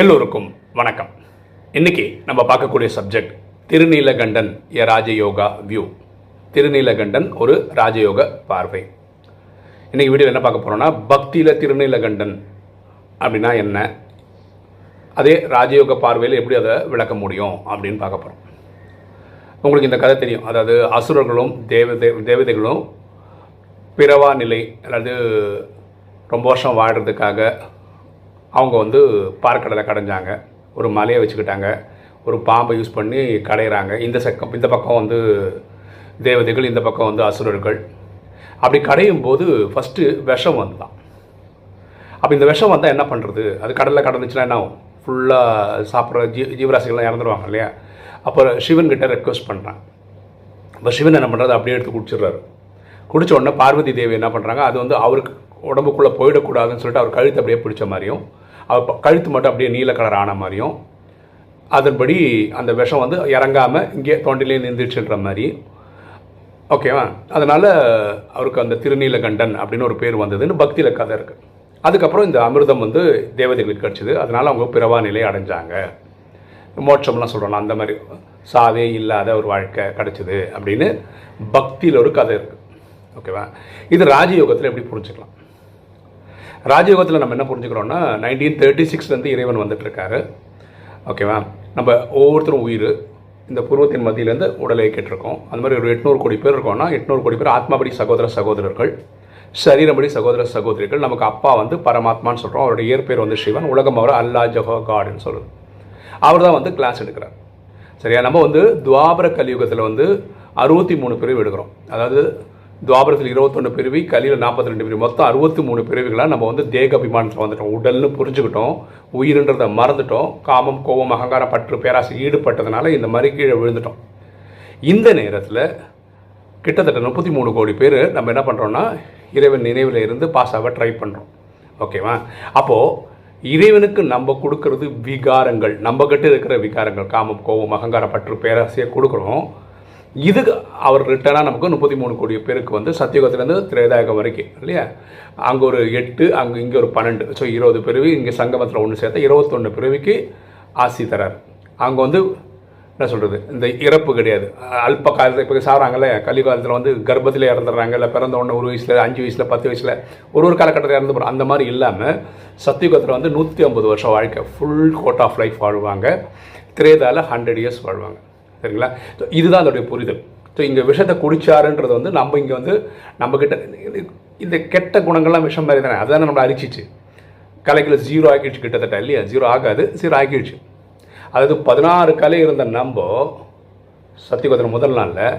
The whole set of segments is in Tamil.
எல்லோருக்கும் வணக்கம். இன்னைக்கு நம்ம பார்க்கக்கூடிய subject Thiruneelakantan a Rajayoga view Thiruneelakantan ஒரு ராஜயோக பார்வை. இன்னைக்கு வீடியோ என்ன பார்க்க போகிறோன்னா பக்தியில் திருநீலகண்டன் அப்படின்னா என்ன? அதே ராஜயோக பார்வையில் எப்படி அதை விளக்க முடியும் அப்படின்னு பார்க்க போகிறோம் உங்களுக்கு இந்த கதை தெரியும். அதாவது அசுரர்களும் தேவதை தேவதைகளும் பிறவா நிலை அதாவது ரொம்ப வருஷம் வாழ்கிறதுக்காக அவங்க வந்து பார்க்கடலை கடைஞ்சாங்க. ஒரு மலையை வச்சுக்கிட்டாங்க. ஒரு பாம்பை யூஸ் பண்ணி கடையிறாங்க. இந்த சக்கம் இந்த பக்கம் வந்து தேவதைகள் இந்த பக்கம் வந்து அசுரர்கள். அப்படி கடையும் போது ஃபஸ்ட்டு விஷம் வந்துதான் அப்போ இந்த விஷம் வந்தால் என்ன பண்ணுறது அது கடலில் கடந்துச்சுன்னா என்ன ஆகும்? ஃபுல்லாக சாப்பிட்ற ஜீ ஜீவராசிகள்லாம் இறந்துருவாங்க இல்லையா? அப்போ சிவன்கிட்ட ரெக்வஸ்ட் பண்ணுறான் இப்போ சிவன் என்ன பண்ணுறது அப்படியே எடுத்து குடிச்சிடுறாரு. குடிச்ச உடனே பார்வதி தேவி என்ன பண்ணுறாங்க அது வந்து அவருக்கு உடம்புக்குள்ளே போயிடக்கூடாதுன்னு சொல்லிட்டு அவர் கழுத்து அப்படியே பிடிச்ச மாதிரியும் கழுத்து மட்டும் அப்படியே நீல கலர் ஆன மாதிரியும் அதன்படி அந்த விஷம் வந்து இறங்காமல் இங்கே தொண்டிலே நின்றுச்சுன்ற மாதிரி. ஓகேவா அதனால் அவருக்கு அந்த திருநீலகண்டன் அப்படின்னு ஒரு பேர் வந்ததுன்னு பக்தியில் கதை இருக்குது அதுக்கப்புறம் இந்த அமிர்தம் வந்து தேவதைகளுக்கு கிடச்சிது. அதனால் அவங்க பிறவா நிலை அடைஞ்சாங்க. மோட்சம்லாம் சொல்கிறோம் அந்த மாதிரி. சாவே இல்லாத ஒரு வாழ்க்கை கிடச்சிது அப்படின்னு பக்தியில் ஒரு கதை இருக்குது ஓகேவா இது ராஜயோகத்தில் எப்படி புரிஞ்சுக்கலாம்? ராஜயோகத்தில் நம்ம என்ன புரிஞ்சுக்கிறோம்னா நைன்டீன் தேர்ட்டி சிக்ஸ்லேருந்து இறைவன் வந்துட்டுருக்காரு. ஓகேவா நம்ம ஒவ்வொருத்தரும் உயிர் இந்த பூர்வத்தின் மத்தியிலேருந்து உடலை கேட்டிருக்கோம் அந்த மாதிரி ஒரு எட்நூறு கோடி பேர் இருக்கோம்னா எட்நூறு கோடி பேர் ஆத்மாபடி சகோதர சகோதரர்கள் சரீரபடி சகோதர சகோதரிகள். நமக்கு அப்பா வந்து பரமாத்மான்னு சொல்கிறோம் அவருடைய இயற்பேர் வந்து சிவன் உலகம் அவர் அல்லா ஜஹோ காடுன்னு சொல்லுது அவர் தான் வந்து கிளாஸ் எடுக்கிறார். சரியா? நம்ம வந்து துவாபர கலியுகத்தில் வந்து அறுபத்தி மூணு பிரிவு எடுக்கிறோம் அதாவது துவாபரத்தில் இருபத்தொன்று பிரிவி கலியில் நாற்பத்தி ரெண்டு பிரிவு. மொத்தம் அறுபத்தி மூணு பிரிவுகளாக நம்ம வந்து தேக அபிமானத்தில் வந்துட்டோம். உடல்னு புரிஞ்சுக்கிட்டோம். உயிர்ன்றதை மறந்துட்டோம். காமம் கோபம் அகங்காரம் பற்று பேராசை ஈடுபட்டதுனால இந்த மாதிரி கீழே விழுந்துட்டோம். இந்த நேரத்தில் கிட்டத்தட்ட முப்பத்தி மூணு கோடி பேர் நம்ம என்ன பண்ணுறோன்னா இறைவன் நினைவில் இருந்து பாஸ் ஆக ட்ரை பண்ணுறோம் ஓகேவா அப்போது இறைவனுக்கு நம்ம கொடுக்கறது விகாரங்கள். நம்ம கிட்ட இருக்கிற விகாரங்கள். காமம் கோபம் அகங்காரம் பற்று பேராசையை கொடுக்குறோம். இது அவர் ரிட்டனாக நமக்கு முப்பத்தி மூணு கோடி பேருக்கு வந்து சத்தியுகத்துலேருந்து திரேதாயகம் வரைக்கும் இல்லையா? அங்கே ஒரு எட்டு அங்கே இங்கே ஒரு பன்னெண்டு. ஸோ இருபது பிறவி இங்கே சங்கமத்தில் ஒன்று சேர்த்தா இருபத்தொன்று பிறவிக்கு ஆசி தரார். அங்கே வந்து என்ன சொல்கிறது இந்த இறப்பு கிடையாது. அல்ப காலத்தில் இப்போ சாப்பிட்றாங்கல்ல கல்வி காலத்தில் வந்து கர்ப்பத்தில் இறந்துடுறாங்க இல்லை பிறந்த உடனே ஒரு வயசில் அஞ்சு வயசில் பத்து வயசில் ஒரு ஒரு காலகட்டத்தில் இறந்து போகிறோம் அந்த மாதிரி இல்லாமல் சத்தியுகத்தில் வந்து நூற்றி ஐம்பது வருஷம் வாழ்க்கை ஃபுல் கோட் ஆஃப் லைஃப் வாழ்வாங்க. திரேதாவில் ஹண்ட்ரட் இயர்ஸ் வாழ்வாங்க. சரிங்களா? ஸோ இதுதான் அதோடைய புரிதல். ஸோ இங்கே விஷத்தை குடிச்சாருன்றது வந்து நம்ம இங்கே வந்து நம்மக்கிட்ட இந்த கெட்ட குணங்கள்லாம் விஷம் மாதிரி தானே? அதுதானே நம்மளை அரிச்சிச்சு கலைகளை ஜீரோ ஆகிடுச்சு கிட்டத்தட்ட இல்லையா? ஜீரோ ஆகாது ஜீரோ ஆகிடுச்சு. அதாவது பதினாறு கலை இருந்த நம்ம சத்தியகுதிரை முதல் நாளில்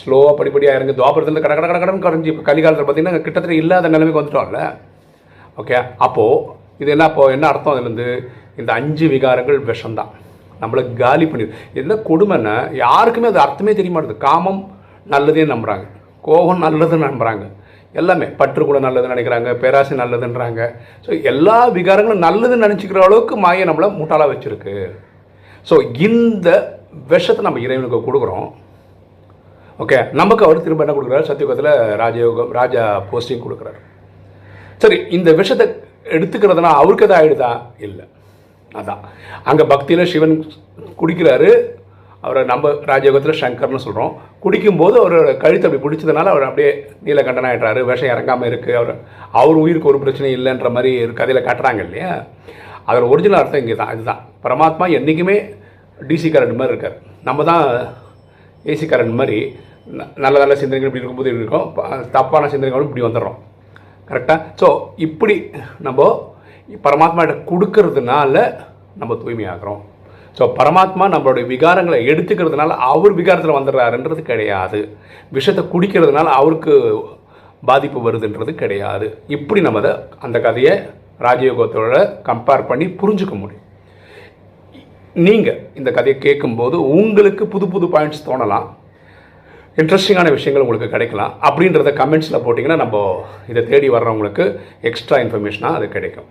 ஸ்லோவாக படிப்படியாக இறங்கி துவாபரத்தில் கட கட கட கடன் கரைஞ்சி இப்போ கலிகாலத்தில் பார்த்தீங்கன்னா கிட்டத்தட்ட இல்லாத நிலைமைக்கு வந்துட்டோம்ல. ஓகே அப்போது இது என்ன அப்போது என்ன அர்த்தம் அதுலேருந்து இந்த அஞ்சு விகாரங்கள் விஷம்தான். நம்மளை காலி பண்ணி என்ன கொடுமைன்னா யாருக்குமே அது அர்த்தமே தெரிய மாட்டேது காமம் நல்லதே நம்புகிறாங்க கோபம் நல்லதுன்னு நம்புகிறாங்க எல்லாமே பற்று கூட நல்லதுன்னு நினைக்கிறாங்க பேராசை நல்லதுன்றாங்க. ஸோ எல்லா விகாரங்களும் நல்லதுன்னு நினச்சிக்கிற அளவுக்கு மாயை நம்மளை முட்டாளாக வச்சுருக்கு. ஸோ இந்த விஷத்தை நம்ம இறைவனுக்கு கொடுக்குறோம். ஓகே நமக்கு அவர் திரும்ப என்ன கொடுக்குறாரு? சத்தியுகத்தில் ராஜயோகம் ராஜா போஸ்டிங் கொடுக்குறாரு. சரி இந்த விஷத்தை எடுத்துக்கிறதுனா அவருக்கு எதாவது ஆகிடுதா இல்லை. அதான். அங்கே பக்தியில் சிவன் குடிக்கிறாரு. அவரை நம்ம ராஜயோகத்தில் சங்கர்னு சொல்கிறோம் குடிக்கும்போது அவரோட கழுத்து அப்படி பிடிச்சதுனால அவர் அப்படியே நீலகண்டன் ஆயிடுறாரு. விஷம் இறங்காமல் இருக்குது அவர் அவர் உயிருக்கு ஒரு பிரச்சனையும் இல்லைன்ற மாதிரி ஒரு கதையில் காட்டுறாங்க இல்லையா? அதோட ஒரிஜினல் அர்த்தம் இங்கே தான் இதுதான். பரமாத்மா என்றைக்குமே டிசி கரண்ட் மாதிரி இருக்கார். நம்ம தான் ஏசி கரண்ட் மாதிரி ந- நல்ல நல்ல சிந்தனைகள் இப்படி இருக்கும்போது இப்படி இருக்கும். தப்பான சிந்தனைகளும் இப்படி வந்துடுறோம். கரெக்டாக ஸோ இப்படி நம்ம பரமாத்மாட்ட கொடுக்கறதுனால நம்ம தூய்மையாகிறோம். ஸோ பரமாத்மா நம்மளுடைய விகாரங்களை எடுத்துக்கிறதுனால அவர் விகாரத்தில் வந்துடுறாருன்றது கிடையாது. விஷத்தை குடிக்கிறதுனால அவருக்கு பாதிப்பு வருதுன்றது கிடையாது. இப்படி நம்ம அதை அந்த கதையை ராஜயோகத்தோட கம்பேர் பண்ணி புரிஞ்சுக்க முடியும். நீங்கள் இந்த கதையை கேட்கும்போது உங்களுக்கு புது புது பாயிண்ட்ஸ் தோணலாம். இன்ட்ரெஸ்டிங்கான விஷயங்கள் உங்களுக்கு கிடைக்கலாம். அப்படின்றத கமெண்ட்ஸில் போட்டிங்கன்னா நம்ம இதை தேடி வர்றவங்களுக்கு எக்ஸ்ட்ரா இன்ஃபர்மேஷனாக அது கிடைக்கும்.